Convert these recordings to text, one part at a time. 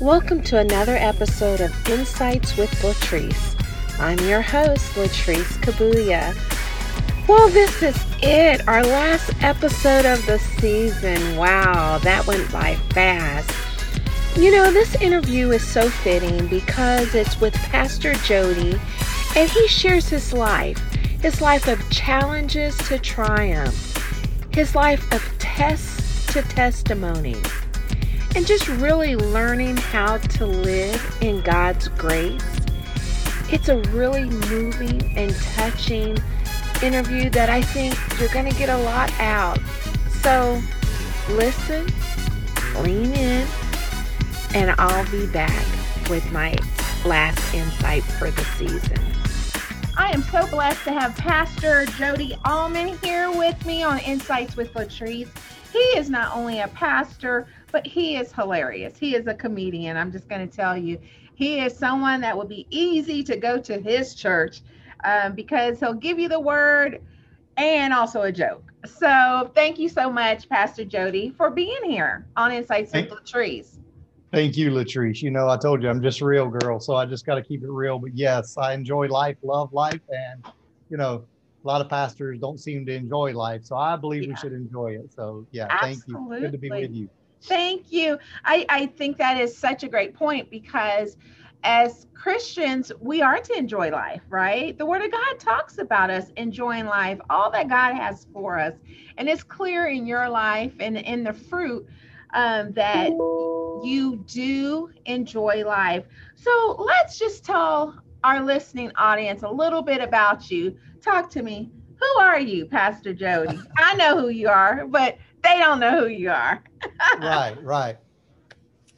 Welcome to another episode of Insights with Latrice. I'm your host, Latrice Kabuya. Well, this is it, our last episode of the season. Wow, that went by fast. You know, this interview is so fitting because it's with Pastor Jody, and he shares his life his life of challenges to triumph, his life of tests to testimony, and just really learning how to live in God's grace. It's a really moving and touching interview that I think you're going to get a lot out. So listen, lean in, and I'll be back with my last insight for the season. I am so blessed to have Pastor Jody Allman here with me on Insights with Latrice. He is not only a pastor, but he is hilarious. He is a comedian. I'm just going to tell you, he is someone that will be easy to go to his church um, because he'll give you the word and also a joke. So thank you so much, Pastor Jody, for being here on Insights with Latrice. Thank you, Latrice. You know, I told you I'm just a real girl, so I just got to keep it real. But yes, I enjoy life, love life, and you know, a lot of pastors don't seem to enjoy life, so I believe yeah. we should enjoy it. So yeah, Absolutely. thank you. Good to be with you. Thank you. I I think that is such a great point because as Christians, we are to enjoy life, right? The Word of God talks about us enjoying life, all that God has for us. And it's clear in your life and in the fruit um, that you do enjoy life. So let's just tell our listening audience a little bit about you. Talk to me. Who are you, Pastor Jody? I know who you are, but they don't know who you are. right, right.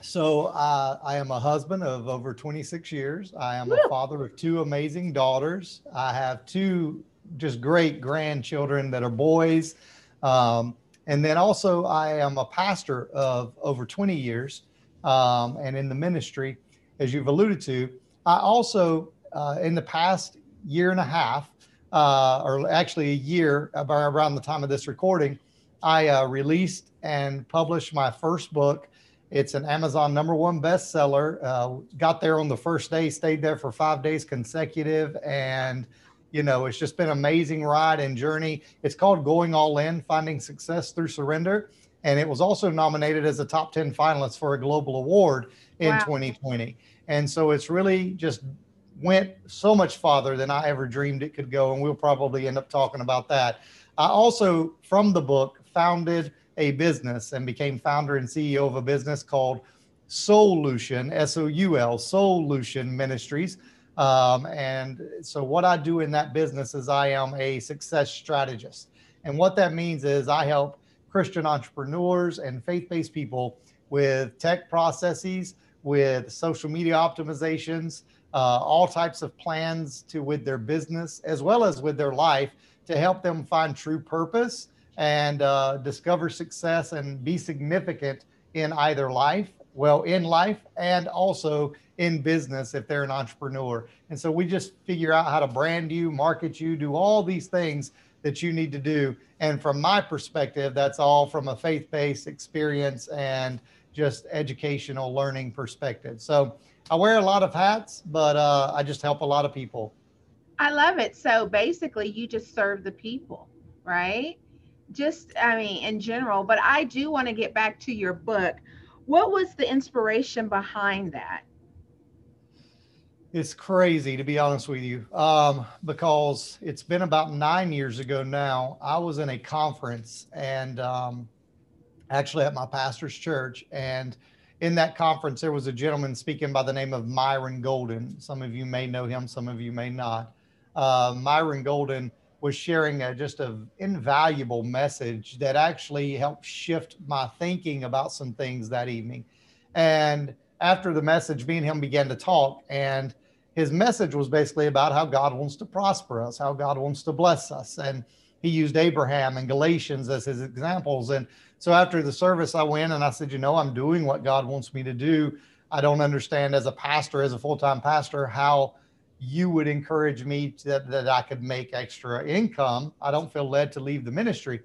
So uh, I am a husband of over 26 years. I am Woo. a father of two amazing daughters. I have two just great grandchildren that are boys. Um, and then also, I am a pastor of over 20 years um, and in the ministry, as you've alluded to. I also, uh, in the past year and a half, uh, or actually a year around the time of this recording, I uh, released and published my first book. It's an Amazon number one bestseller. Uh, got there on the first day, stayed there for five days consecutive, and you know, it's just been an amazing ride and journey. It's called Going All In Finding Success Through Surrender. And it was also nominated as a top 10 finalist for a global award in wow. 2020. And so it's really just went so much farther than I ever dreamed it could go. And we'll probably end up talking about that. I also, from the book, founded a business and became founder and CEO of a business called Solution, S O U L, Solution Ministries um, and so, what I do in that business is I am a success strategist. And what that means is I help Christian entrepreneurs and faith based people with tech processes, with social media optimizations, uh, all types of plans to with their business as well as with their life to help them find true purpose and uh, discover success and be significant in either life, well, in life, and also in business if they're an entrepreneur. And so we just figure out how to brand you, market you, do all these things that you need to do. And from my perspective, that's all from a faith based experience and just educational learning perspective. So I wear a lot of hats, but uh, I just help a lot of people. I love it. So basically, you just serve the people, right? Just, I mean, in general, but I do want to get back to your book. What was the inspiration behind that? It's crazy to be honest with you, um, because it's been about nine years ago now. I was in a conference and um, actually at my pastor's church, and in that conference there was a gentleman speaking by the name of Myron Golden. Some of you may know him, some of you may not. Uh, Myron Golden was sharing a, just an invaluable message that actually helped shift my thinking about some things that evening, and after the message, me and him began to talk, and his message was basically about how God wants to prosper us, how God wants to bless us. And he used Abraham and Galatians as his examples. And so after the service, I went and I said, You know, I'm doing what God wants me to do. I don't understand as a pastor, as a full time pastor, how you would encourage me to, that, that I could make extra income. I don't feel led to leave the ministry.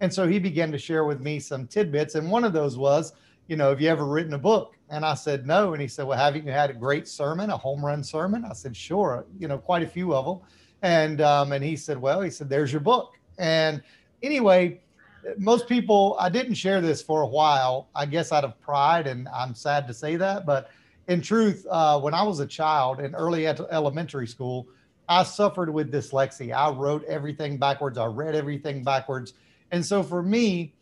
And so he began to share with me some tidbits. And one of those was, you know, have you ever written a book? And I said, no. And he said, well, haven't you had a great sermon, a home run sermon? I said, sure, you know, quite a few of them. And, um, and he said, well, he said, there's your book. And anyway, most people, I didn't share this for a while, I guess out of pride, and I'm sad to say that. But in truth, uh, when I was a child in early elementary school, I suffered with dyslexia. I wrote everything backwards, I read everything backwards. And so for me,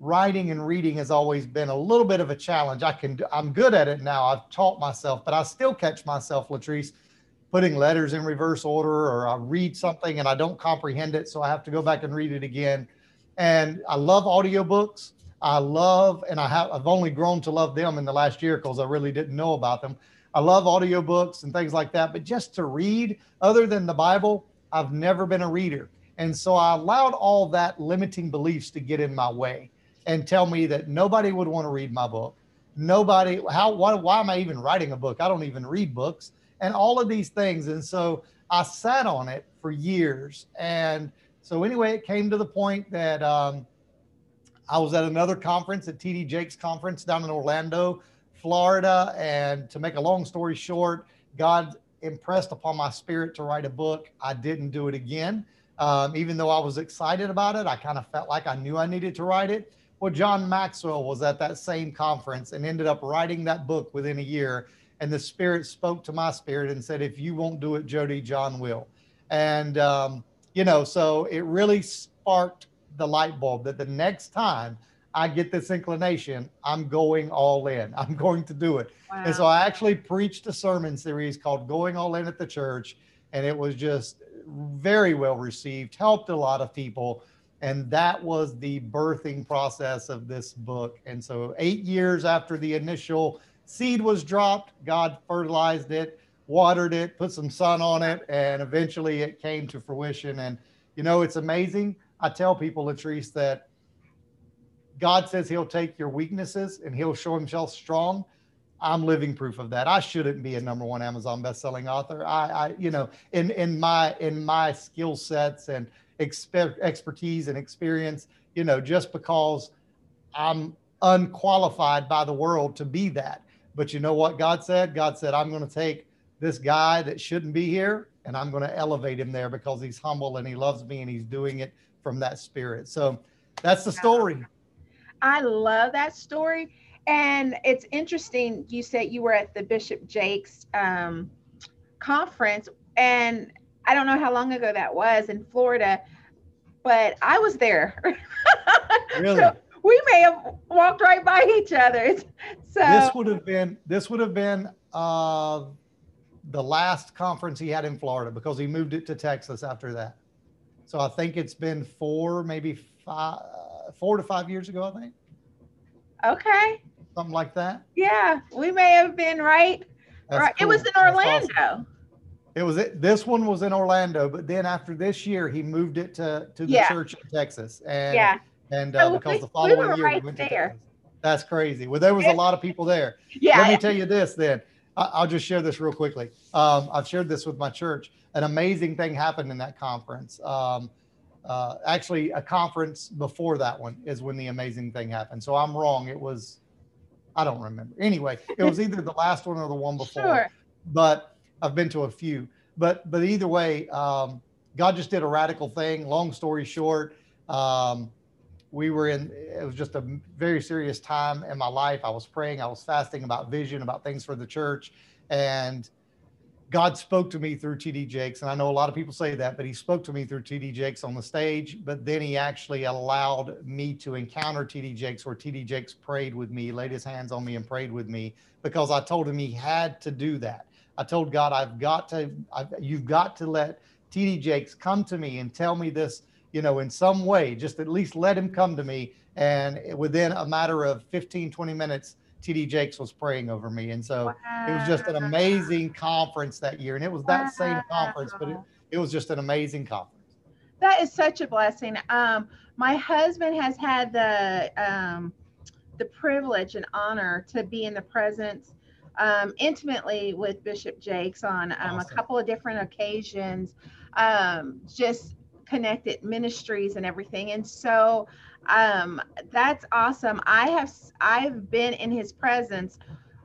writing and reading has always been a little bit of a challenge. I can, I'm good at it now. I've taught myself, but I still catch myself, Latrice, putting letters in reverse order, or I read something and I don't comprehend it, so I have to go back and read it again. And I love audiobooks. I love, and I have, I've only grown to love them in the last year because I really didn't know about them. I love audiobooks and things like that, but just to read, other than the Bible, I've never been a reader. And so I allowed all that limiting beliefs to get in my way and tell me that nobody would want to read my book. Nobody, how, why, why am I even writing a book? I don't even read books and all of these things. And so I sat on it for years. And so, anyway, it came to the point that um, I was at another conference at TD Jakes conference down in Orlando, Florida. And to make a long story short, God impressed upon my spirit to write a book. I didn't do it again. Um, even though I was excited about it, I kind of felt like I knew I needed to write it. Well, John Maxwell was at that same conference and ended up writing that book within a year. And the Spirit spoke to my spirit and said, If you won't do it, Jody, John will. And, um, you know, so it really sparked the light bulb that the next time I get this inclination, I'm going all in. I'm going to do it. Wow. And so I actually preached a sermon series called Going All In at the Church. And it was just very well received, helped a lot of people. And that was the birthing process of this book. And so, eight years after the initial seed was dropped, God fertilized it, watered it, put some sun on it, and eventually it came to fruition. And, you know, it's amazing. I tell people, Latrice, that God says He'll take your weaknesses and He'll show Himself strong. I'm living proof of that. I shouldn't be a number one Amazon best-selling author. I, I you know, in in my in my skill sets and exper- expertise and experience, you know, just because I'm unqualified by the world to be that. But you know what God said? God said, I'm going to take this guy that shouldn't be here and I'm going to elevate him there because he's humble and he loves me and he's doing it from that spirit. So that's the story. I love that story. And it's interesting. You said you were at the Bishop Jakes um, conference, and I don't know how long ago that was in Florida, but I was there. Really? so we may have walked right by each other. So this would have been this would have been uh, the last conference he had in Florida because he moved it to Texas after that. So I think it's been four, maybe five, four to five years ago. I think. Okay. Something like that. Yeah, we may have been right. right. Cool. It was in Orlando. Awesome. It was it. This one was in Orlando, but then after this year, he moved it to to the yeah. church in Texas. And yeah. And uh, because we, the following we year right we went there. to Texas. That's crazy. Well, there was a lot of people there. Yeah. Let me tell you this then. I, will just share this real quickly. Um, I've shared this with my church. An amazing thing happened in that conference. Um, uh, actually, a conference before that one is when the amazing thing happened. So I'm wrong. It was, I don't remember. Anyway, it was either the last one or the one before. Sure. But I've been to a few. But but either way, um, God just did a radical thing. Long story short, um, we were in. It was just a very serious time in my life. I was praying. I was fasting about vision, about things for the church, and God spoke to me through TD Jakes. And I know a lot of people say that, but He spoke to me through TD Jakes on the stage. But then He actually allowed me to encounter TD Jakes, where TD Jakes prayed with me, laid His hands on me, and prayed with me because I told him He had to do that I told God, I've got to, I've, you've got to let TD Jakes come to me and tell me this, you know, in some way, just at least let him come to me. And within a matter of 15, 20 minutes, TD Jakes was praying over me. And so wow. it was just an amazing conference that year. And it was that wow. same conference, but it, it was just an amazing conference. That is such a blessing. Um, my husband has had the, um, the privilege and honor to be in the presence um, intimately with Bishop Jakes on um, awesome. a couple of different occasions. Um, just connected ministries and everything. And so um, that's awesome. I have I've been in his presence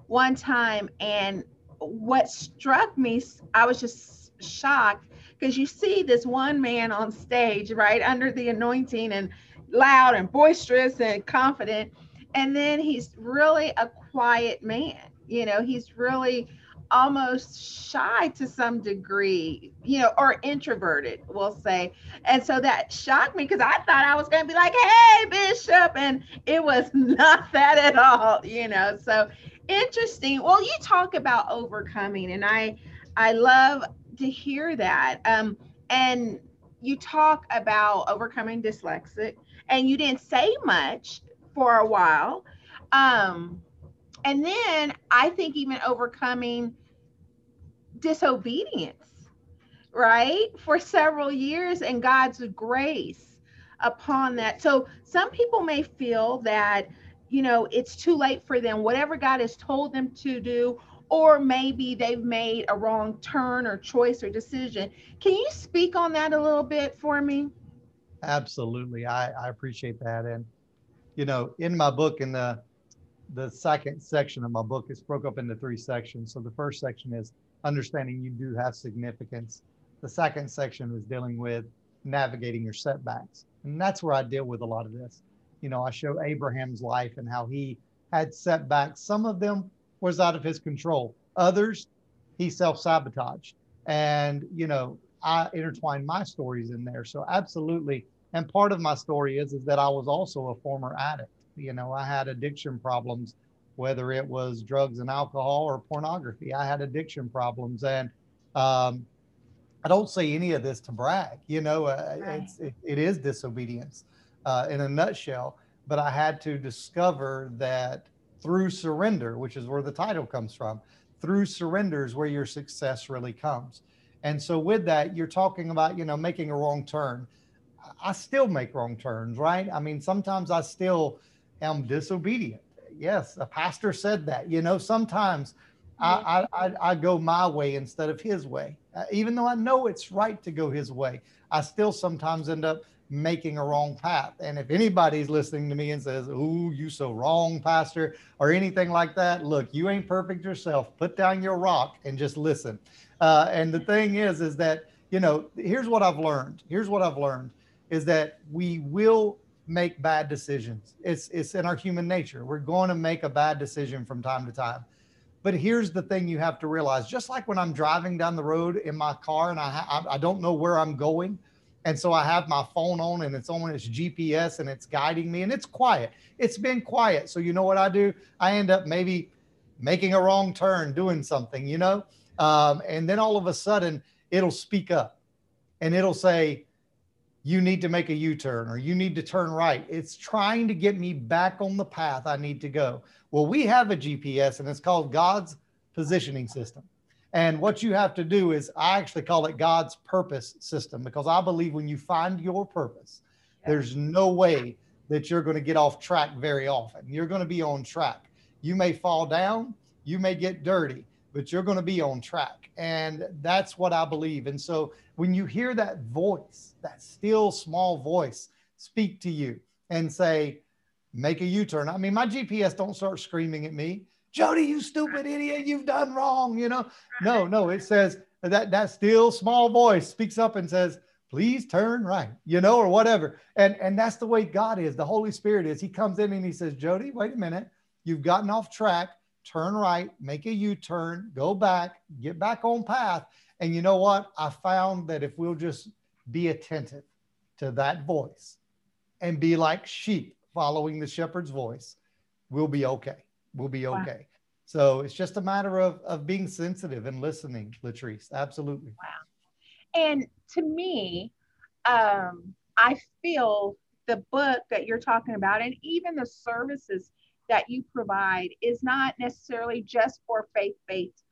one time, and what struck me, I was just shocked because you see this one man on stage, right under the anointing and loud and boisterous and confident, and then he's really a quiet man. You know, he's really almost shy to some degree, you know, or introverted, we'll say. And so that shocked me because I thought I was going to be like, hey, Bishop. And it was not that at all, you know. So interesting. Well, you talk about overcoming, and I, I love to hear that. Um, and you talk about overcoming dyslexic, and you didn't say much for a while. Um, and then I think even overcoming disobedience, right? For several years and God's grace upon that. So some people may feel that, you know, it's too late for them, whatever God has told them to do, or maybe they've made a wrong turn or choice or decision. Can you speak on that a little bit for me? Absolutely. I, I appreciate that. And, you know, in my book, in the the second section of my book, it's broke up into three sections. So the first section is understanding you do have significance. The second section is dealing with navigating your setbacks. And that's where I deal with a lot of this. You know, I show Abraham's life and how he had setbacks. Some of them was out of his control. Others, he self-sabotaged. And, you know, I intertwine my stories in there. So absolutely. And part of my story is, is that I was also a former addict. You know, I had addiction problems whether it was drugs and alcohol or pornography. I had addiction problems, and um, I don't say any of this to brag. You know, uh, right. it's it, it is disobedience uh, in a nutshell. But I had to discover that through surrender, which is where the title comes from, through surrender is where your success really comes. And so with that, you're talking about you know making a wrong turn. I still make wrong turns, right? I mean, sometimes I still am disobedient yes, a pastor said that. You know, sometimes I, I, I go my way instead of his way. Uh, even though I know it's right to go his way, I still sometimes end up making a wrong path. And if anybody's listening to me and says, "Ooh, you so wrong, pastor," or anything like that, look, you ain't perfect yourself. Put down your rock and just listen. Uh, and the thing is, is that you know, here's what I've learned. Here's what I've learned is that we will make bad decisions. It's it's in our human nature. We're going to make a bad decision from time to time. But here's the thing you have to realize: just like when I'm driving down the road in my car and I ha- I don't know where I'm going, and so I have my phone on and it's on its GPS and it's guiding me and it's quiet. It's been quiet. So you know what I do? I end up maybe making a wrong turn, doing something, you know, um, and then all of a sudden it'll speak up and it'll say you need to make a U-turn or you need to turn right. It's trying to get me back on the path I need to go. Well, we have a GPS and it's called God's positioning system. And what you have to do is I actually call it God's purpose system because I believe when you find your purpose, there's no way that you're going to get off track very often. You're going to be on track. You may fall down, you may get dirty, but you're going to be on track. And that's what I believe. And so when you hear that voice, that still small voice speak to you and say, make a U-turn. I mean, my GPS don't start screaming at me, Jody, you stupid idiot, you've done wrong. You know, no, no, it says that that still small voice speaks up and says, please turn right, you know, or whatever. And and that's the way God is. The Holy Spirit is. He comes in and he says, Jody, wait a minute, you've gotten off track. Turn right, make a U turn, go back, get back on path. And you know what? I found that if we'll just be attentive to that voice and be like sheep following the shepherd's voice, we'll be okay. We'll be okay. Wow. So it's just a matter of, of being sensitive and listening, Latrice. Absolutely. Wow. And to me, um, I feel the book that you're talking about and even the services that you provide is not necessarily just for faith-based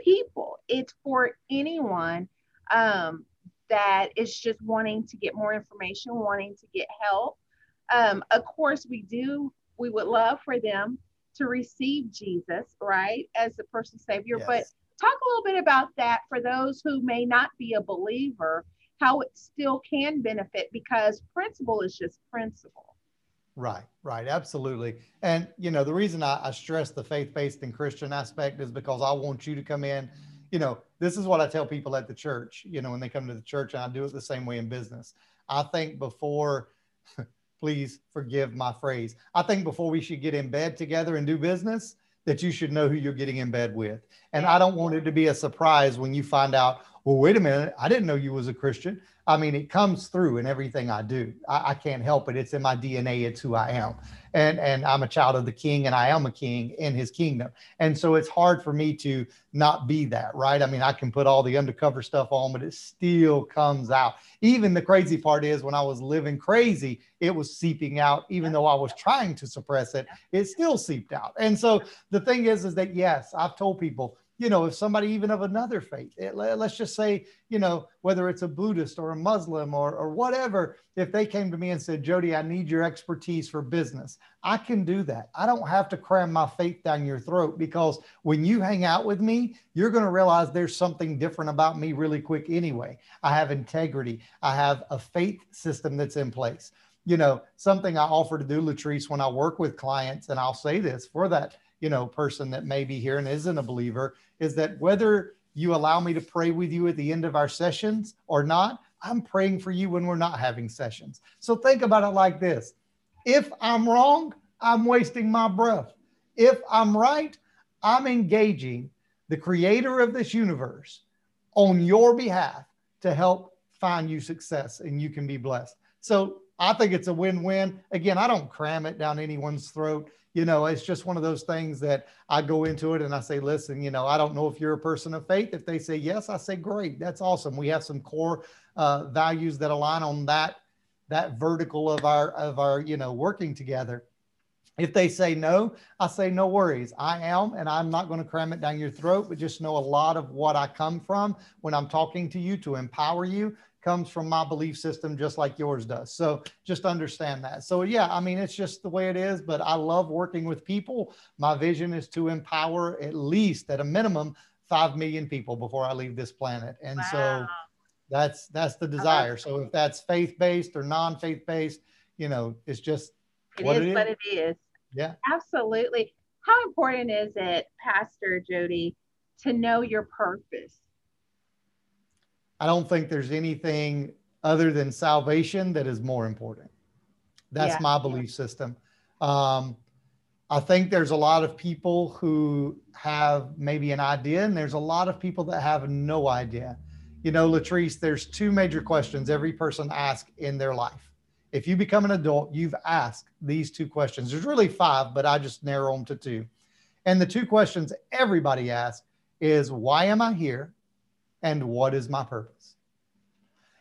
people. It's for anyone um, that is just wanting to get more information, wanting to get help. Um, of course, we do, we would love for them to receive Jesus, right, as the personal savior. Yes. But talk a little bit about that for those who may not be a believer how it still can benefit because principle is just principle. Right, right, absolutely. And you know, the reason I, I stress the faith-based and Christian aspect is because I want you to come in. You know, this is what I tell people at the church. You know, when they come to the church, and I do it the same way in business. I think before, please forgive my phrase. I think before we should get in bed together and do business, that you should know who you're getting in bed with. And I don't want it to be a surprise when you find out, well, wait a minute, I didn't know you was a Christian. I mean, it comes through in everything I do. I, I, can't help it. It's in my DNA. It's who I am. And, and I'm a child of the king and I am a king in his kingdom. And so it's hard for me to not be that, right? I mean, I can put all the undercover stuff on, but it still comes out. Even the crazy part is when I was living crazy, it was seeping out, even though I was trying to suppress it, it still seeped out. And so the thing is, is that yes, I've told people, you know, if somebody even of another faith, eh, it, let's just say, you know, whether it's a Buddhist or a Muslim or, or whatever, if they came to me and said, Jody, I need your expertise for business, I can do that. I don't have to cram my faith down your throat because when you hang out with me, you're going to realize there's something different about me really quick anyway. I have integrity, I have a faith system that's in place. You know, something I offer to do, Latrice, when I work with clients, and I'll say this for that you know person that may be here and isn't a believer is that whether you allow me to pray with you at the end of our sessions or not i'm praying for you when we're not having sessions. So think about it like this. If i'm wrong i'm wasting my breath. If i'm right i'm engaging the creator of this universe on your behalf to help find you success and you can be blessed. So I think it's a win-win. Again, I don't cram it down anyone's throat you know, it's just one of those things that I go into it and I say, listen, you know, I don't know if you're a person of faith. If they say yes, I say, great, that's awesome. We have some core uh, values that align on that that vertical of our of our you know working together. If they say no, I say no worries. I am, and I'm not going to cram it down your throat, but just know a lot of what I come from when I'm talking to you to empower you comes from my belief system just like yours does. So just understand that. So yeah, I mean it's just the way it is, but I love working with people. My vision is to empower at least at a minimum 5 million people before I leave this planet. And wow. so that's that's the desire. So if that's faith-based or non-faith-based, you know, it's just it what is, it is. what it is. Yeah. Absolutely. How important is it, Pastor Jody, to know your purpose? I don't think there's anything other than salvation that is more important. That's yeah. my belief system. Um, I think there's a lot of people who have maybe an idea, and there's a lot of people that have no idea. You know, Latrice, there's two major questions every person asks in their life. If you become an adult, you've asked these two questions. There's really five, but I just narrow them to two. And the two questions everybody asks is why am I here? And what is my purpose?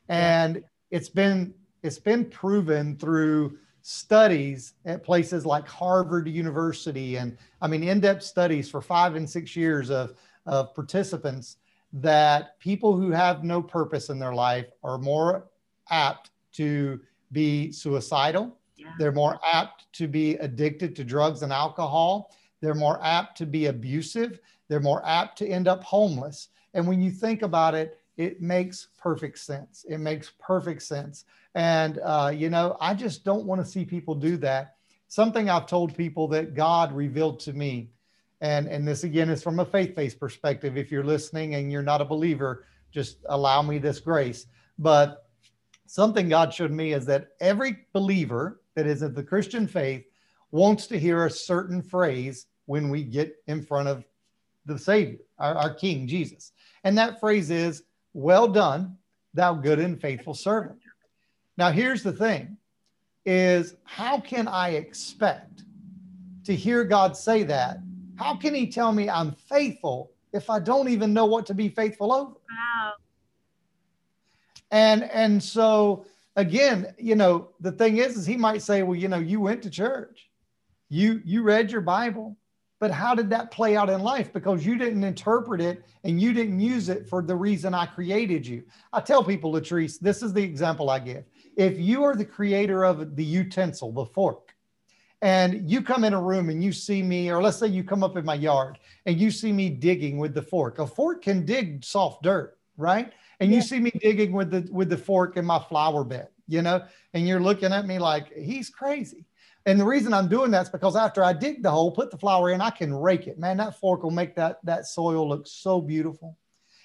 And it's been it's been proven through studies at places like harvard university and i mean in-depth studies for five and six years of, of participants that people who have no purpose in their life are more apt to be suicidal. Yeah. they're more apt to be addicted to drugs and alcohol. They're more apt to be abusive. They're more apt to end up homeless and when you think about it, it makes perfect sense. It makes perfect sense. And, uh, you know, I just don't want to see people do that. Something I've told people that God revealed to me, and, and this again is from a faith based perspective. If you're listening and you're not a believer, just allow me this grace. But something God showed me is that every believer that is of the Christian faith wants to hear a certain phrase when we get in front of the Savior, our, our King Jesus. And that phrase is, Well done, thou good and faithful servant. Now, here's the thing is how can I expect to hear God say that? How can he tell me I'm faithful if I don't even know what to be faithful over? Wow. And and so again, you know, the thing is is he might say, well, you know, you went to church. You you read your Bible but how did that play out in life? Because you didn't interpret it and you didn't use it for the reason I created you. I tell people, Latrice, this is the example I give. If you are the creator of the utensil, the fork, and you come in a room and you see me, or let's say you come up in my yard and you see me digging with the fork, a fork can dig soft dirt, right? And yeah. you see me digging with the with the fork in my flower bed, you know, and you're looking at me like he's crazy. And the reason I'm doing that's because after I dig the hole, put the flower in, I can rake it. Man, that fork will make that that soil look so beautiful.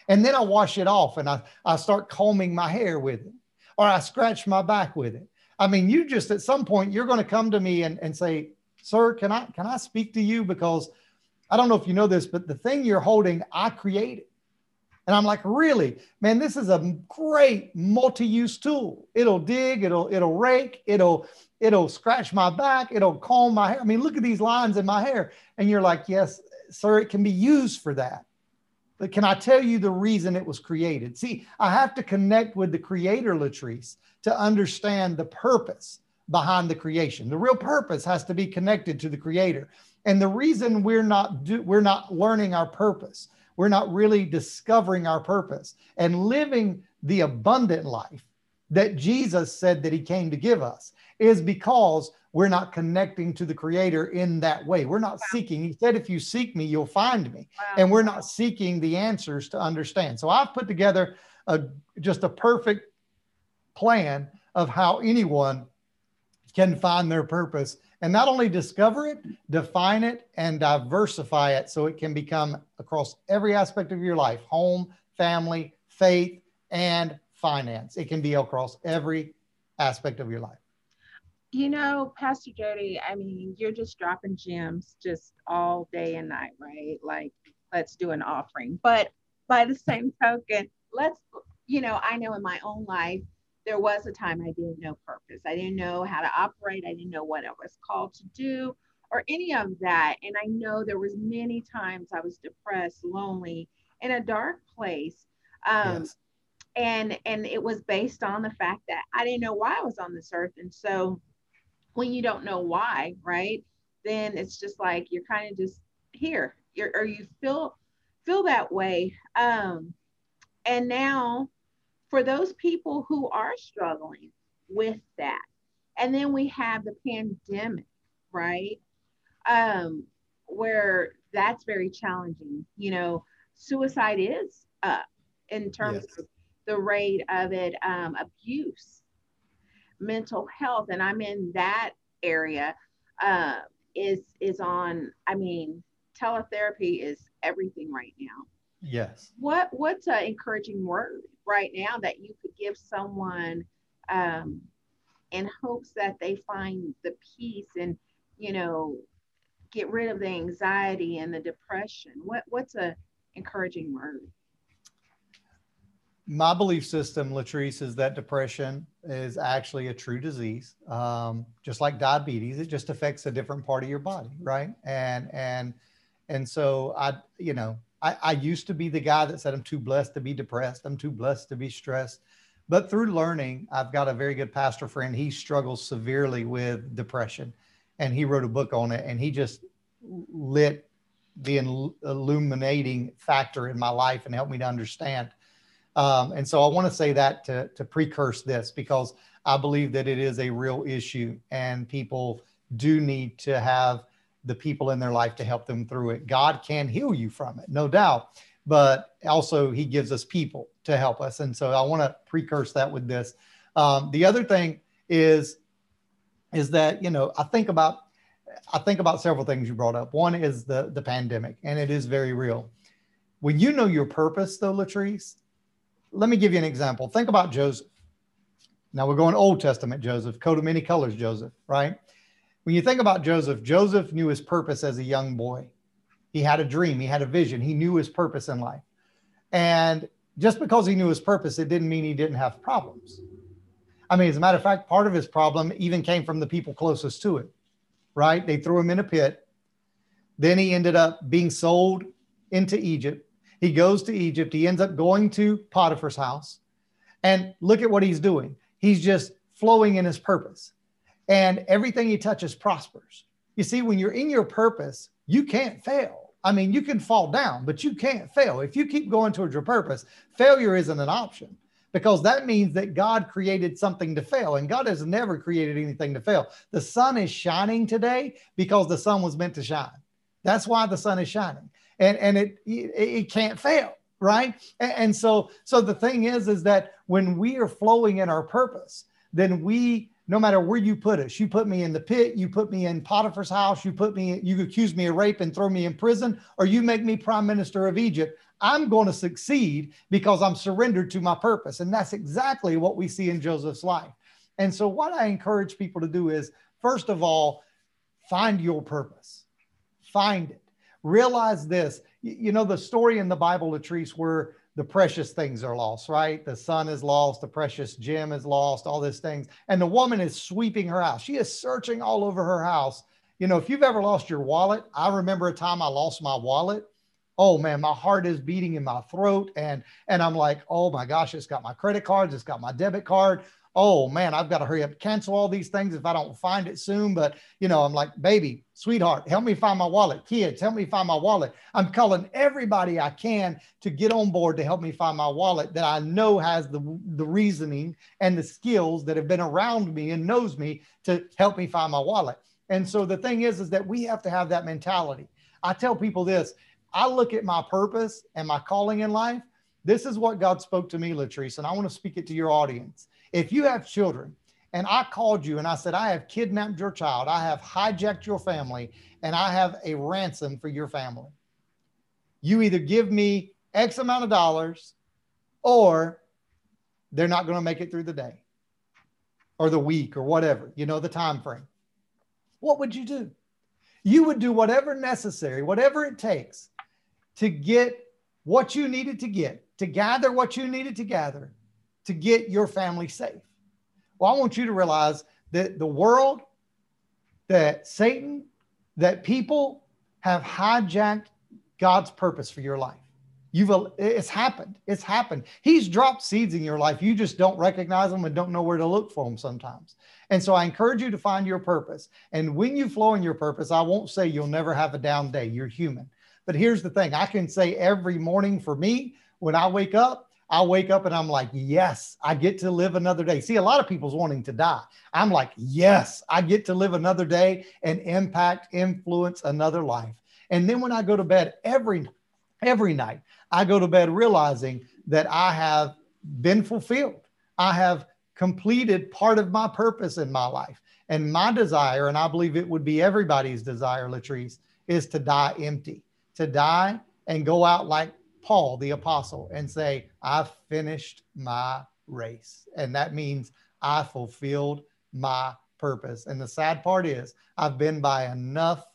And then I wash it off and I, I start combing my hair with it, or I scratch my back with it. I mean, you just at some point you're going to come to me and, and say, Sir, can I can I speak to you? Because I don't know if you know this, but the thing you're holding, I created. And I'm like, really, man, this is a great multi-use tool. It'll dig, it'll, it'll rake, it'll, it'll scratch my back, it'll comb my hair. I mean, look at these lines in my hair. And you're like, yes, sir, it can be used for that. But can I tell you the reason it was created? See, I have to connect with the creator, Latrice, to understand the purpose behind the creation. The real purpose has to be connected to the creator. And the reason we're not do, we're not learning our purpose, we're not really discovering our purpose and living the abundant life that Jesus said that he came to give us is because we're not connecting to the creator in that way. We're not wow. seeking. He said, if you seek me, you'll find me. Wow. And we're not seeking the answers to understand. So I've put together a, just a perfect plan of how anyone can find their purpose and not only discover it, define it, and diversify it so it can become across every aspect of your life home, family, faith, and finance. It can be across every aspect of your life. You know, Pastor Jody, I mean, you're just dropping gems just all day and night, right? Like, let's do an offering. But by the same token, let's, you know, I know in my own life, there was a time I didn't know purpose. I didn't know how to operate. I didn't know what I was called to do or any of that. And I know there was many times I was depressed, lonely, in a dark place. Um, yes. And and it was based on the fact that I didn't know why I was on this earth. And so when you don't know why, right, then it's just like you're kind of just here. You're, or you feel feel that way. Um, and now for those people who are struggling with that. And then we have the pandemic, right? Um, where that's very challenging. You know, suicide is up in terms yes. of the rate of it, um, abuse, mental health, and I'm in that area. Uh, is is on. I mean, teletherapy is everything right now. Yes. What what's an encouraging word right now that you could give someone um, in hopes that they find the peace and you know get rid of the anxiety and the depression? What what's a encouraging word? My belief system, Latrice, is that depression is actually a true disease, um, just like diabetes. It just affects a different part of your body, right? And and and so I, you know, I, I used to be the guy that said, I'm too blessed to be depressed. I'm too blessed to be stressed. But through learning, I've got a very good pastor friend. He struggles severely with depression and he wrote a book on it and he just lit the illuminating factor in my life and helped me to understand. Um, and so I want to say that to, to precurse this because I believe that it is a real issue and people do need to have the people in their life to help them through it. God can heal you from it, no doubt, but also He gives us people to help us. And so I want to precurse that with this. Um, the other thing is, is that you know I think about I think about several things you brought up. One is the the pandemic, and it is very real. When you know your purpose, though, Latrice, let me give you an example. Think about Joseph. Now we're going Old Testament Joseph, coat of many colors Joseph, right? when you think about Joseph, Joseph knew his purpose as a young boy. He had a dream, he had a vision, he knew his purpose in life. And just because he knew his purpose, it didn't mean he didn't have problems. I mean, as a matter of fact, part of his problem even came from the people closest to it, right? They threw him in a pit. Then he ended up being sold into Egypt. He goes to Egypt. He ends up going to Potiphar's house. And look at what he's doing. He's just flowing in his purpose and everything he touches prospers. You see, when you're in your purpose, you can't fail. I mean, you can fall down, but you can't fail. If you keep going towards your purpose, failure isn't an option because that means that God created something to fail, and God has never created anything to fail. The sun is shining today because the sun was meant to shine. That's why the sun is shining, and and it it, it can't fail, right? And, and so, so the thing is, is that when we are flowing in our purpose, then we no matter where you put us, you put me in the pit, you put me in Potiphar's house, you put me, you accuse me of rape and throw me in prison, or you make me prime minister of Egypt, I'm going to succeed because I'm surrendered to my purpose. And that's exactly what we see in Joseph's life. And so, what I encourage people to do is, first of all, find your purpose, find it. Realize this. You know, the story in the Bible, Latrice, where the precious things are lost, right? The son is lost, the precious gem is lost, all these things. And the woman is sweeping her house. She is searching all over her house. You know, if you've ever lost your wallet, I remember a time I lost my wallet. Oh man, my heart is beating in my throat. And and I'm like, oh my gosh, it's got my credit cards, it's got my debit card oh man, I've got to hurry up, cancel all these things if I don't find it soon. But you know, I'm like, baby, sweetheart, help me find my wallet. Kids, help me find my wallet. I'm calling everybody I can to get on board to help me find my wallet that I know has the, the reasoning and the skills that have been around me and knows me to help me find my wallet. And so the thing is, is that we have to have that mentality. I tell people this, I look at my purpose and my calling in life. This is what God spoke to me, Latrice, and I want to speak it to your audience. If you have children and I called you and I said, I have kidnapped your child, I have hijacked your family, and I have a ransom for your family, you either give me X amount of dollars or they're not going to make it through the day or the week or whatever, you know, the time frame. What would you do? You would do whatever necessary, whatever it takes to get what you needed to get, to gather what you needed to gather to get your family safe. Well, I want you to realize that the world, that Satan, that people have hijacked God's purpose for your life. You've it's happened. It's happened. He's dropped seeds in your life. You just don't recognize them and don't know where to look for them sometimes. And so I encourage you to find your purpose. And when you flow in your purpose, I won't say you'll never have a down day. You're human. But here's the thing I can say every morning for me, when I wake up, I wake up and I'm like, yes, I get to live another day. See, a lot of people's wanting to die. I'm like, yes, I get to live another day and impact, influence another life. And then when I go to bed every every night, I go to bed realizing that I have been fulfilled. I have completed part of my purpose in my life. And my desire, and I believe it would be everybody's desire, Latrice, is to die empty, to die and go out like Paul, the apostle, and say, I've finished my race. And that means I fulfilled my purpose. And the sad part is, I've been by enough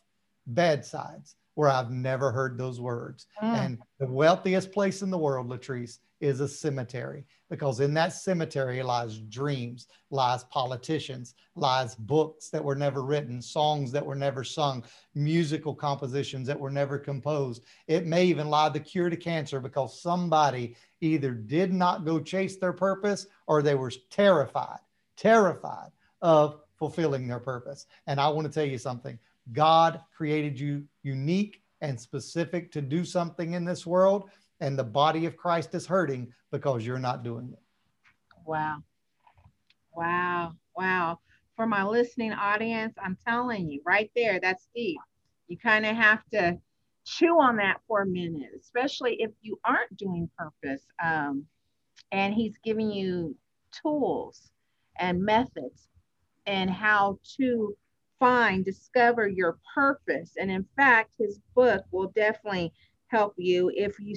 bedsides where I've never heard those words. Mm. And the wealthiest place in the world, Latrice, is a cemetery because in that cemetery lies dreams, lies politicians, lies books that were never written, songs that were never sung, musical compositions that were never composed. It may even lie the cure to cancer because somebody either did not go chase their purpose or they were terrified, terrified of fulfilling their purpose. And I want to tell you something God created you unique and specific to do something in this world and the body of Christ is hurting because you're not doing it. Wow. Wow. Wow. For my listening audience, I'm telling you right there, that's deep. You kind of have to chew on that for a minute, especially if you aren't doing purpose. Um, and he's giving you tools and methods and how to find, discover your purpose. And in fact, his book will definitely help you if you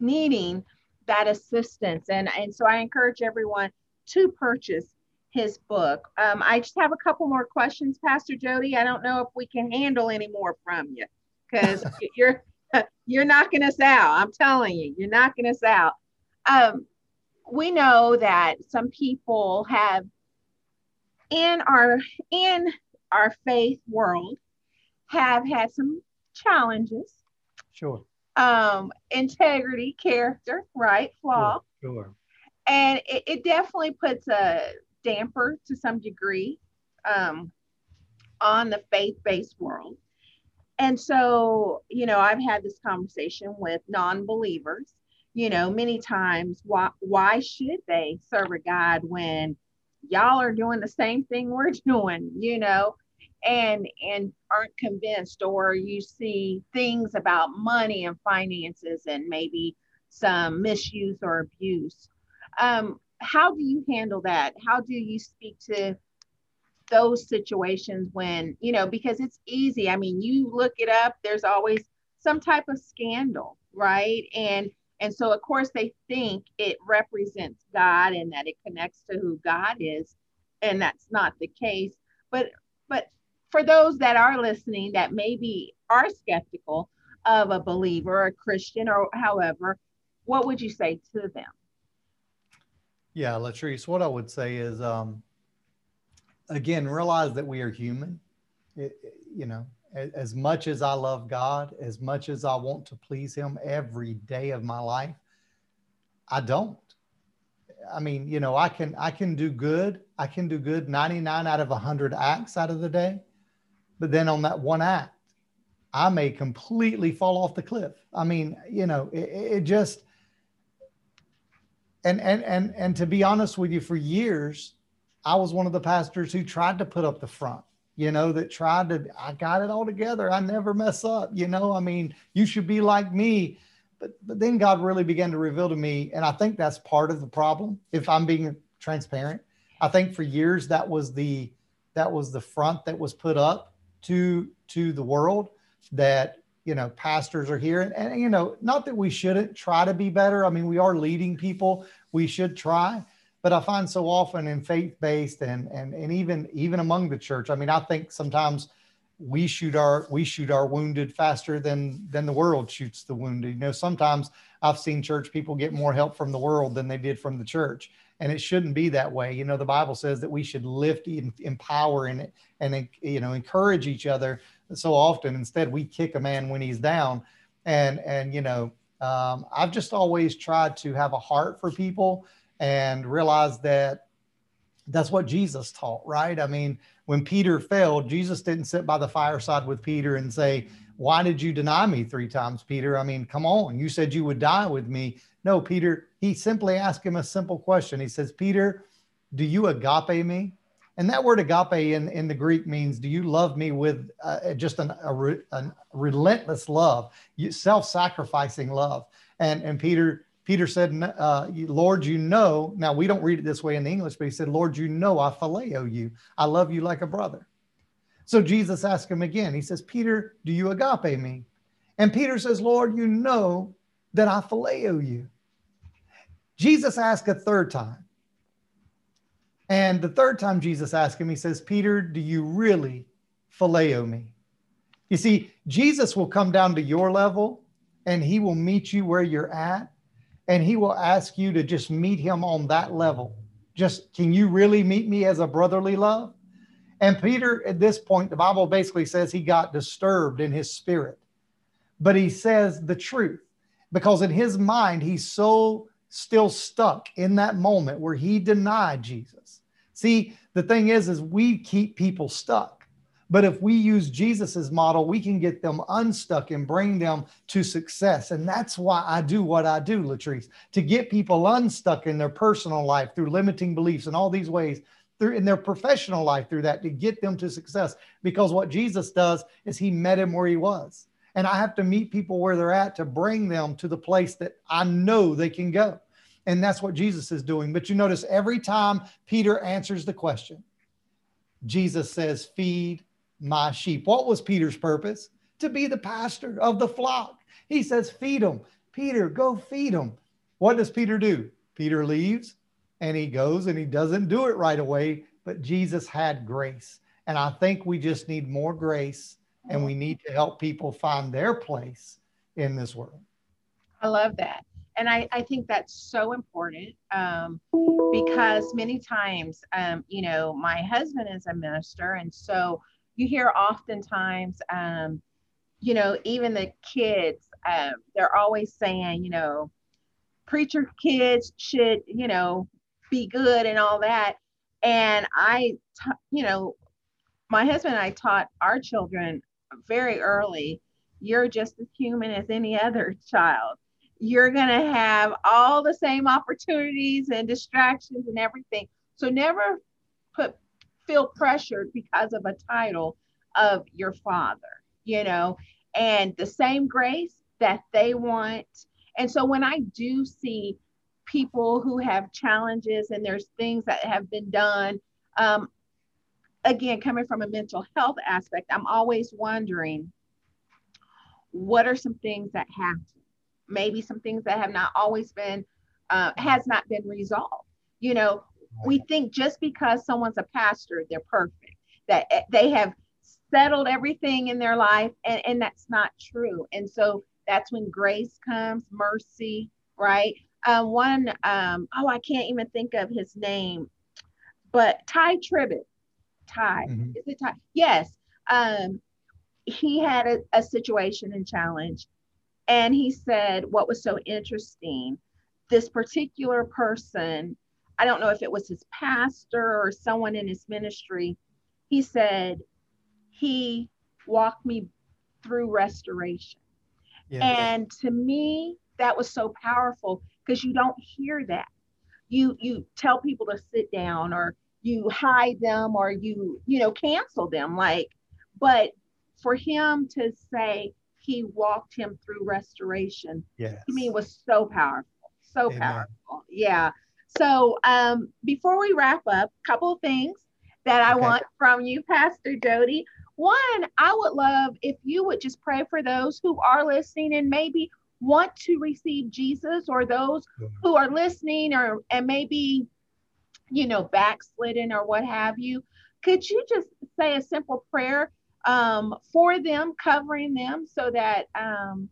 needing that assistance. And, and so I encourage everyone to purchase his book. Um, I just have a couple more questions, Pastor Jody. I don't know if we can handle any more from you because you're you're knocking us out. I'm telling you, you're knocking us out. Um, we know that some people have in our in our faith world have had some challenges. Sure um, integrity, character, right? Flaw. Sure. sure. And it, it, definitely puts a damper to some degree um, on the faith based world. And so, you know, I've had this conversation with non believers. You know, many times, why, why should they serve a God when y'all are doing the same thing we're doing? You know, and and aren't convinced or you see things about money and finances and maybe some misuse or abuse. Um, how do you handle that? How do you speak to those situations when, you know, because it's easy. I mean, you look it up, there's always some type of scandal, right? And and so of course they think it represents God and that it connects to who God is, and that's not the case. But but for those that are listening that maybe are skeptical of a believer, or a Christian, or however, what would you say to them? Yeah, Latrice, what I would say is, um, again, realize that we are human. It, you know, as much as I love God, as much as I want to please Him every day of my life, I don't. I mean, you know, I can I can do good. I can do good 99 out of 100 acts out of the day. But then on that one act, I may completely fall off the cliff. I mean, you know, it, it just and and and and to be honest with you, for years, I was one of the pastors who tried to put up the front. You know, that tried to. I got it all together. I never mess up. You know, I mean, you should be like me. But but then God really began to reveal to me, and I think that's part of the problem. If I'm being transparent, I think for years that was the that was the front that was put up to to the world that you know pastors are here. And, and, you know not that we shouldn't try to be better. I mean we are leading people. We should try. But i find so often in faith-based and and and even even among the church i mean i think sometimes we shoot our we shoot our wounded faster than than the world shoots the wounded. You know sometimes i've seen church people get more help from the world than they did from the church and it shouldn't be that way. You know the bible says that we should lift empower and and you know encourage each other. So often instead we kick a man when he's down. And and you know um, i've just always tried to have a heart for people and realize that that's what jesus taught right? I mean when peter failed jesus didn't sit by the fireside with peter and say why did you deny me three times peter? I mean come on you said you would die with me. No peter he simply asked him a simple question he says peter do you agape me and that word agape in, in the Greek means, do you love me with uh, just an, a, re, a relentless love, self-sacrificing love? And, and Peter, Peter said, uh, Lord, you know, now we don't read it this way in the English, but he said, Lord, you know, I phileo you. I love you like a brother. So Jesus asked him again, he says, Peter, do you agape me? And Peter says, Lord, you know that I phileo you. Jesus asked a third time, and the third time Jesus asked him, he says, Peter, do you really phileo me? You see, Jesus will come down to your level and he will meet you where you're at. And he will ask you to just meet him on that level. Just, can you really meet me as a brotherly love? And Peter, at this point, the Bible basically says he got disturbed in his spirit. But he says the truth because in his mind, he's so still stuck in that moment where he denied Jesus. See, the thing is, is we keep people stuck. But if we use Jesus's model, we can get them unstuck and bring them to success. And that's why I do what I do, Latrice, to get people unstuck in their personal life through limiting beliefs and all these ways, through in their professional life through that to get them to success. Because what Jesus does is he met him where he was. And I have to meet people where they're at to bring them to the place that I know they can go. And that's what Jesus is doing. But you notice every time Peter answers the question, Jesus says, Feed my sheep. What was Peter's purpose? To be the pastor of the flock. He says, Feed them. Peter, go feed them. What does Peter do? Peter leaves and he goes and he doesn't do it right away, but Jesus had grace. And I think we just need more grace and we need to help people find their place in this world. I love that and I, I think that's so important um, because many times, um, you know, my husband is a minister, and so you hear oftentimes, um, you know, even the kids, uh, they're always saying, you know, preacher kids should, you know, be good and all that. And I, t- you know, my husband and I taught our children very early, you're just as human as any other child. You're going to have all the same opportunities and distractions and everything. So never put feel pressured because of a title of your father, you know, and the same grace that they want. And so when I do see people who have challenges and there's things that have been done, um, again, coming from a mental health aspect, I'm always wondering what are some things that have maybe some things that have not always been uh, has not been resolved. You know we think just because someone's a pastor they're perfect that eh, they have settled everything in their life and, and that's not true. And so that's when grace comes mercy right? Um, one um, oh i can't even think of his name but Tye Tribbett Tye mm-hmm. is it Tye yes. Um, he had a, a situation and challenge and he said what was so interesting? This particular person i don't know if it was his pastor or someone in his ministry he said he walked me through restoration. Yeah. and to me that was so powerful because you don't hear that. You you tell people to sit down or you hide them or you you know cancel them like but for him to say he walked him through restoration yes. to me was so powerful so Amen. powerful yeah so um, before we wrap up a couple of things that i okay. want from you pastor jody one i would love if you would just pray for those who are listening and maybe want to receive jesus or those who are listening or and maybe you know backslidden or what have you could you just say a simple prayer um, for them, covering them so that um,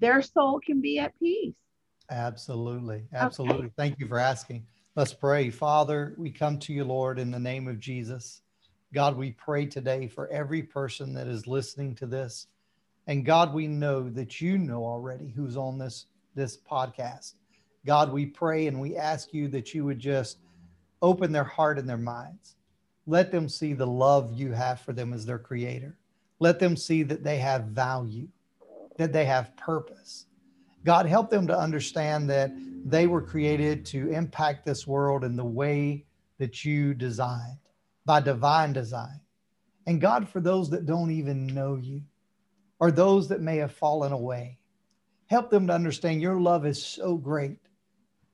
their soul can be at peace. Absolutely. Absolutely. Okay. Thank you for asking. Let's pray. Father, we come to you, Lord, in the name of Jesus. God, we pray today for every person that is listening to this. And God, we know that you know already who's on this, this podcast. God, we pray and we ask you that you would just open their heart and their minds let them see the love you have for them as their creator. Let them see that they have value, that they have purpose. God, help them to understand that they were created to impact this world in the way that you designed, by divine design. And God, for those that don't even know you, or those that may have fallen away, help them to understand your love is so great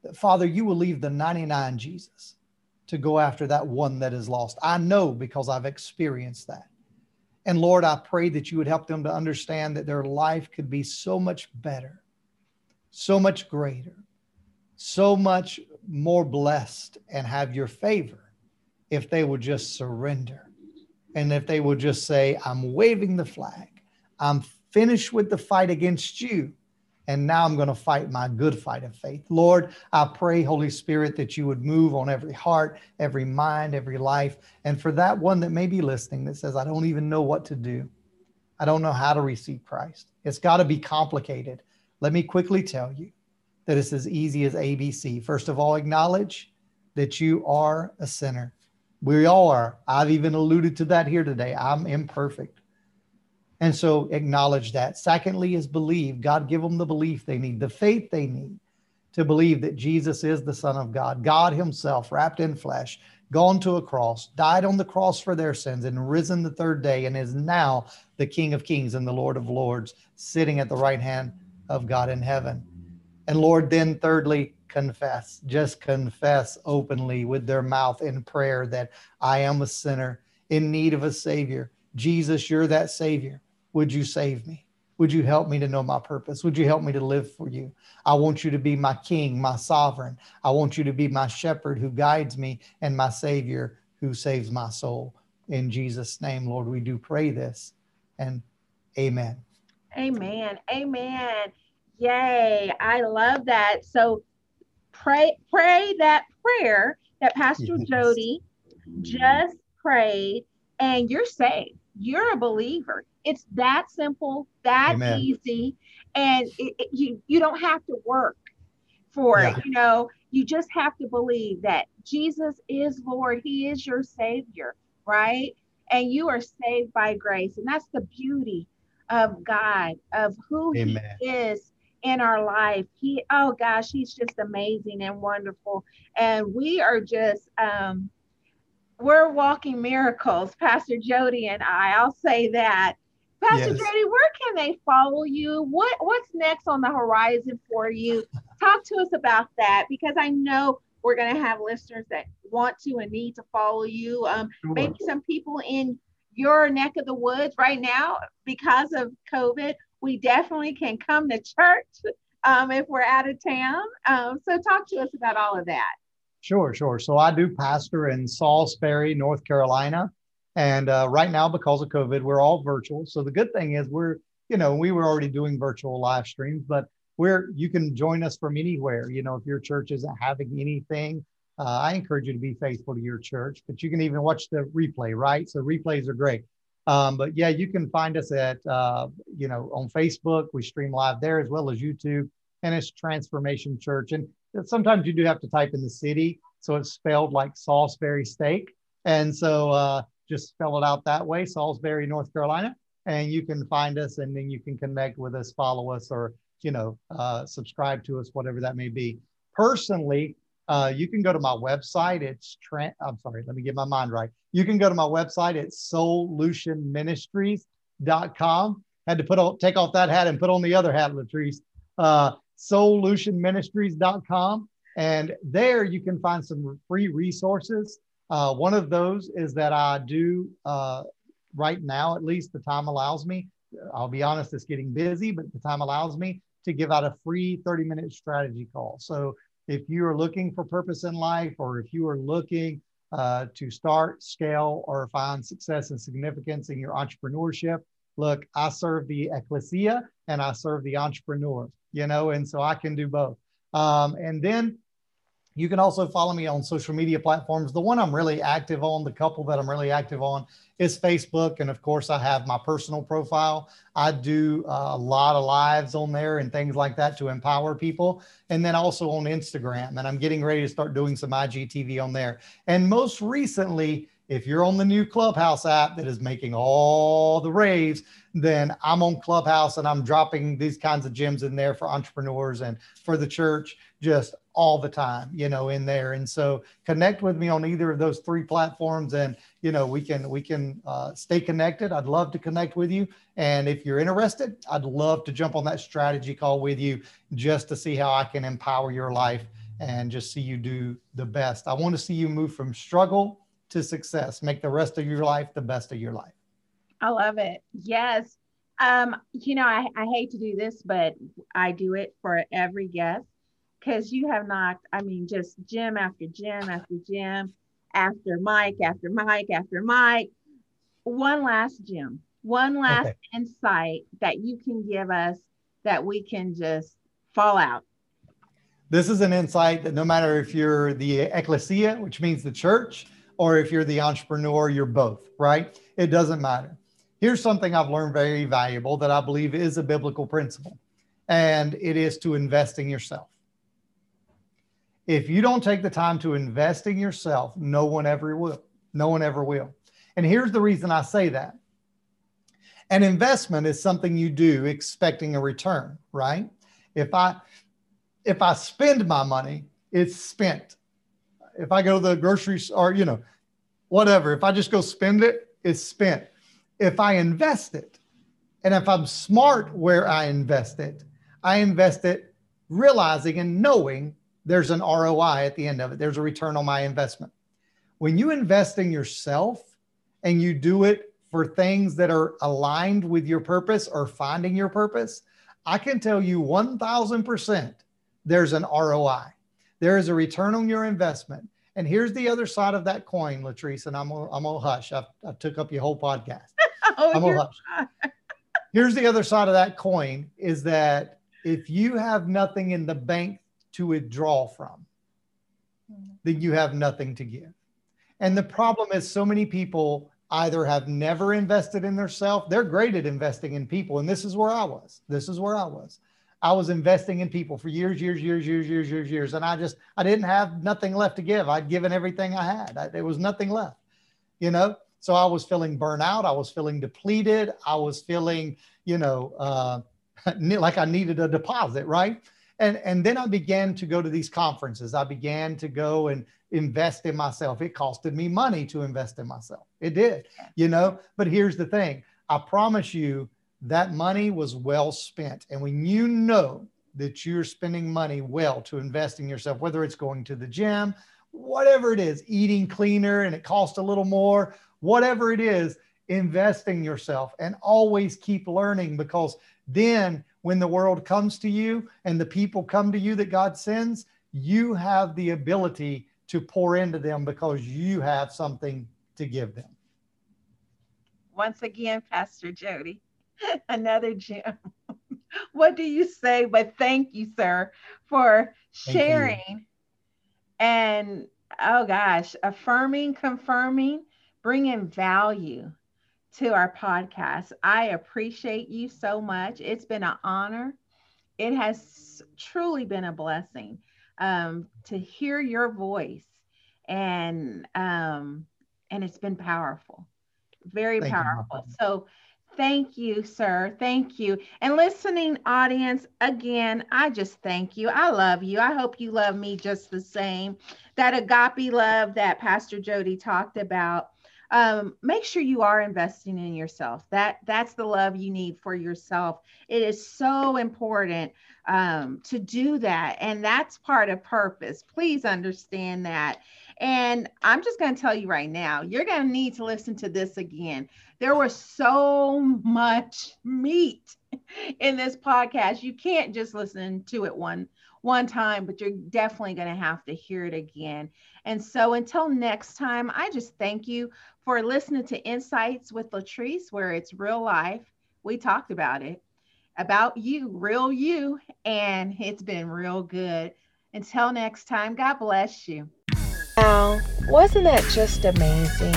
that, Father, you will leave the 99, Jesus, to go after that one that is lost. I know because I've experienced that. And Lord, I pray that you would help them to understand that their life could be so much better, so much greater, so much more blessed and have your favor if they would just surrender. And if they would just say, I'm waving the flag, I'm finished with the fight against you and now I'm going to fight my good fight of faith. Lord, I pray, Holy Spirit, that you would move on every heart, every mind, every life. And for that one that may be listening that says, I don't even know what to do, I don't know how to receive Christ, it's got to be complicated. Let me quickly tell you that it's as easy as ABC. First of all, acknowledge that you are a sinner. We all are. I've even alluded to that here today. I'm imperfect. And so acknowledge that. Secondly, is believe. God give them the belief they need, the faith they need to believe that Jesus is the Son of God, God Himself wrapped in flesh, gone to a cross, died on the cross for their sins, and risen the third day, and is now the King of Kings and the Lord of Lords, sitting at the right hand of God in heaven. And Lord, then thirdly, confess. Just confess openly with their mouth in prayer that I am a sinner in need of a Savior. Jesus, you're that Savior. Would you save me? Would you help me to know my purpose? Would you help me to live for you? I want you to be my king, my sovereign. I want you to be my shepherd who guides me and my savior who saves my soul. In Jesus' name, Lord, we do pray this and amen. Amen. Amen. Yay. I love that. So pray pray that prayer that Pastor yes. Jody just prayed and you're saved. You're a believer. It's that simple, that Amen. easy, and it, it, you you don't have to work for yeah. it. You know, you just have to believe that Jesus is Lord. He is your Savior, right? And you are saved by grace, and that's the beauty of God, of who Amen. He is in our life. He, oh gosh, He's just amazing and wonderful, and we are just um, we're walking miracles, Pastor Jody and I. I'll say that Pastor yes. Brady, where can they follow you? What what's next on the horizon for you? Talk to us about that because I know we're going to have listeners that want to and need to follow you. Um, sure. Maybe some people in your neck of the woods right now because of COVID. We definitely can come to church um, if we're out of town. Um, so talk to us about all of that. Sure, sure. So I do pastor in Salisbury, North Carolina. And uh, right now, because of COVID, we're all virtual. So the good thing is we're, you know, we were already doing virtual live streams, but we're, you can join us from anywhere. You know, if your church isn't having anything, uh, I encourage you to be faithful to your church, but you can even watch the replay, right? So replays are great. Um, but yeah, you can find us at, uh, you know, on Facebook. We stream live there as well as YouTube, and it's Transformation Church. And sometimes you do have to type in the city, so it's spelled like Salisbury steak. And so uh, just spell it out that way, Salisbury, North Carolina, and you can find us and then you can connect with us, follow us, or you know, uh, subscribe to us, whatever that may be. Personally, uh, you can go to my website. It's Trent. I'm sorry, let me get my mind right. You can go to my website. It's solutionministries.com. Had to put on, take off that hat and put on the other hat, Latrice. Uh, solutionministries.com. And there you can find some free resources uh, one of those is that I do uh, right now, at least the time allows me. I'll be honest, it's getting busy, but the time allows me to give out a free 30 minute strategy call. So if you are looking for purpose in life, or if you are looking uh, to start, scale, or find success and significance in your entrepreneurship, look, I serve the ecclesia and I serve the entrepreneur, you know, and so I can do both. Um, and then you can also follow me on social media platforms. The one I'm really active on, the couple that I'm really active on, is Facebook. And of course, I have my personal profile. I do uh, a lot of lives on there and things like that to empower people. And then also on Instagram. And I'm getting ready to start doing some IGTV on there. And most recently, if you're on the new Clubhouse app that is making all the raves, then I'm on Clubhouse and I'm dropping these kinds of gems in there for entrepreneurs and for the church just all the time, you know, in there. And so connect with me on either of those three platforms and, you know, we can, we can uh, stay connected. I'd love to connect with you. And if you're interested, I'd love to jump on that strategy call with you just to see how I can empower your life and just see you do the best. I want to see you move from struggle to success, make the rest of your life the best of your life. I love it. Yes. Um, you know, I, I hate to do this, but I do it for every guest because you have knocked, I mean, just gym after gym after gym, after mic after mic after mic. One last gym, one last okay. insight that you can give us that we can just fall out. This is an insight that no matter if you're the ecclesia, which means the church, or if you're the entrepreneur, you're both, right? It doesn't matter. Here's something I've learned very valuable that I believe is a biblical principle, and it is to invest in yourself. If you don't take the time to invest in yourself, no one ever will. No one ever will. And here's the reason I say that. An investment is something you do expecting a return, right? If I if I spend my money, it's spent. If I go to the grocery store, you know, whatever, if I just go spend it, it's spent. If I invest it, and if I'm smart where I invest it, I invest it realizing and knowing there's an ROI at the end of it. There's a return on my investment. When you invest in yourself and you do it for things that are aligned with your purpose or finding your purpose, I can tell you 1000% there's an ROI. There is a return on your investment. And here's the other side of that coin, Latrice, and I'm gonna, I'm gonna hush. I, I took up your whole podcast. oh, I'm gonna hush. here's the other side of that coin is that if you have nothing in the bank to withdraw from, then you have nothing to give. And the problem is, so many people either have never invested in themselves, they're great at investing in people. And this is where I was. This is where I was. I was investing in people for years, years, years, years, years, years, years. And I just, I didn't have nothing left to give. I'd given everything I had. I, there was nothing left, you know? So I was feeling burnout. I was feeling depleted. I was feeling, you know, uh, like I needed a deposit, right? And and then i began to go to these conferences. I began to go and invest in myself. It costed me money to invest in myself. It did you know? But here's the thing. I promise you that money was well spent. And when you know that you're spending money well to invest in yourself, whether it's going to the gym, whatever it is, eating cleaner and it costs a little more, whatever it is, investing yourself and always keep learning because then when the world comes to you and the people come to you that God sends, you have the ability to pour into them because you have something to give them. Once again, Pastor Jody, another gem. what do you say? But thank you, sir, for sharing and, oh gosh, affirming, confirming, bringing value to our podcast. I appreciate you so much. It's been an honor. It has truly been a blessing um, to hear your voice, and um, and it's been powerful, very Thank powerful. You, so. Thank you, sir. Thank you. And listening audience, again, I just thank you. I love you. I hope you love me just the same. That agape love that Pastor Jody talked about um, make sure you are investing in yourself. That that's the love you need for yourself. It is so important um, to do that, and that's part of purpose. Please understand that. And I'm just going to tell you right now, you're going to need to listen to this again. There was so much meat in this podcast. You can't just listen to it one one time, but you're definitely going to have to hear it again. And so until next time, I just thank you for listening to Insights with Latrice, where it's real life. We talked about it, about you, real you, and it's been real good. Until next time, God bless you. Wow, wasn't that just amazing?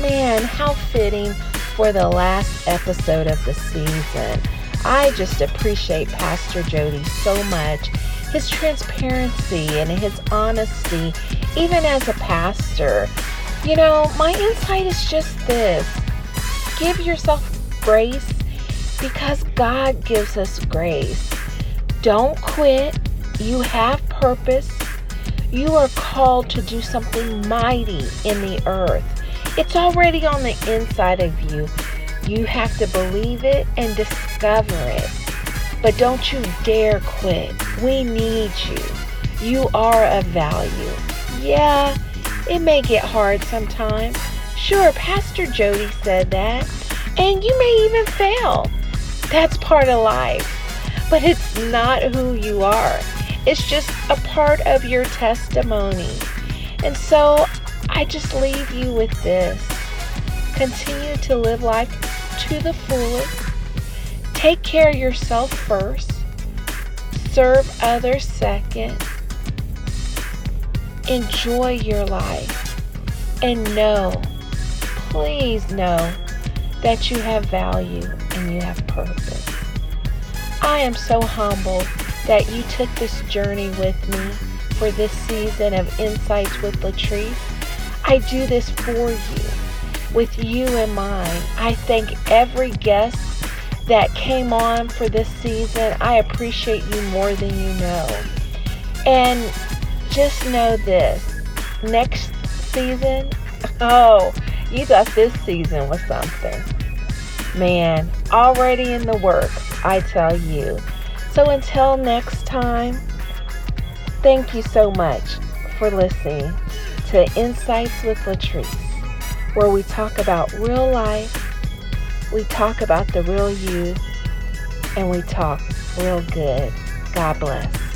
Man, how fitting for the last episode of the season. I just appreciate Pastor Jody so much. His transparency and his honesty, even as a pastor. You know, my insight is just this give yourself grace because God gives us grace. Don't quit. You have purpose. You are called to do something mighty in the earth. It's already on the inside of you. You have to believe it and discover it. But don't you dare quit. We need you. You are of value. Yeah, it may get hard sometimes. Sure, Pastor Jody said that. And you may even fail. That's part of life. But it's not who you are. It's just a part of your testimony. And so I just leave you with this. Continue to live life to the fullest. Take care of yourself first. Serve others second enjoy your life and know, please know that you have value and you have purpose. I am so humbled that you took this journey with me for this season of Insights with Latrice. I do this for you, with you in mind. I thank every guest that came on for this season. I appreciate you more than you know. And just know this next season, oh, you thought this season was something. Man, already in the works, I tell you. So until next time, thank you so much for listening to Insights with Latrice, where we talk about real life, we talk about the real you, and we talk real good. God bless.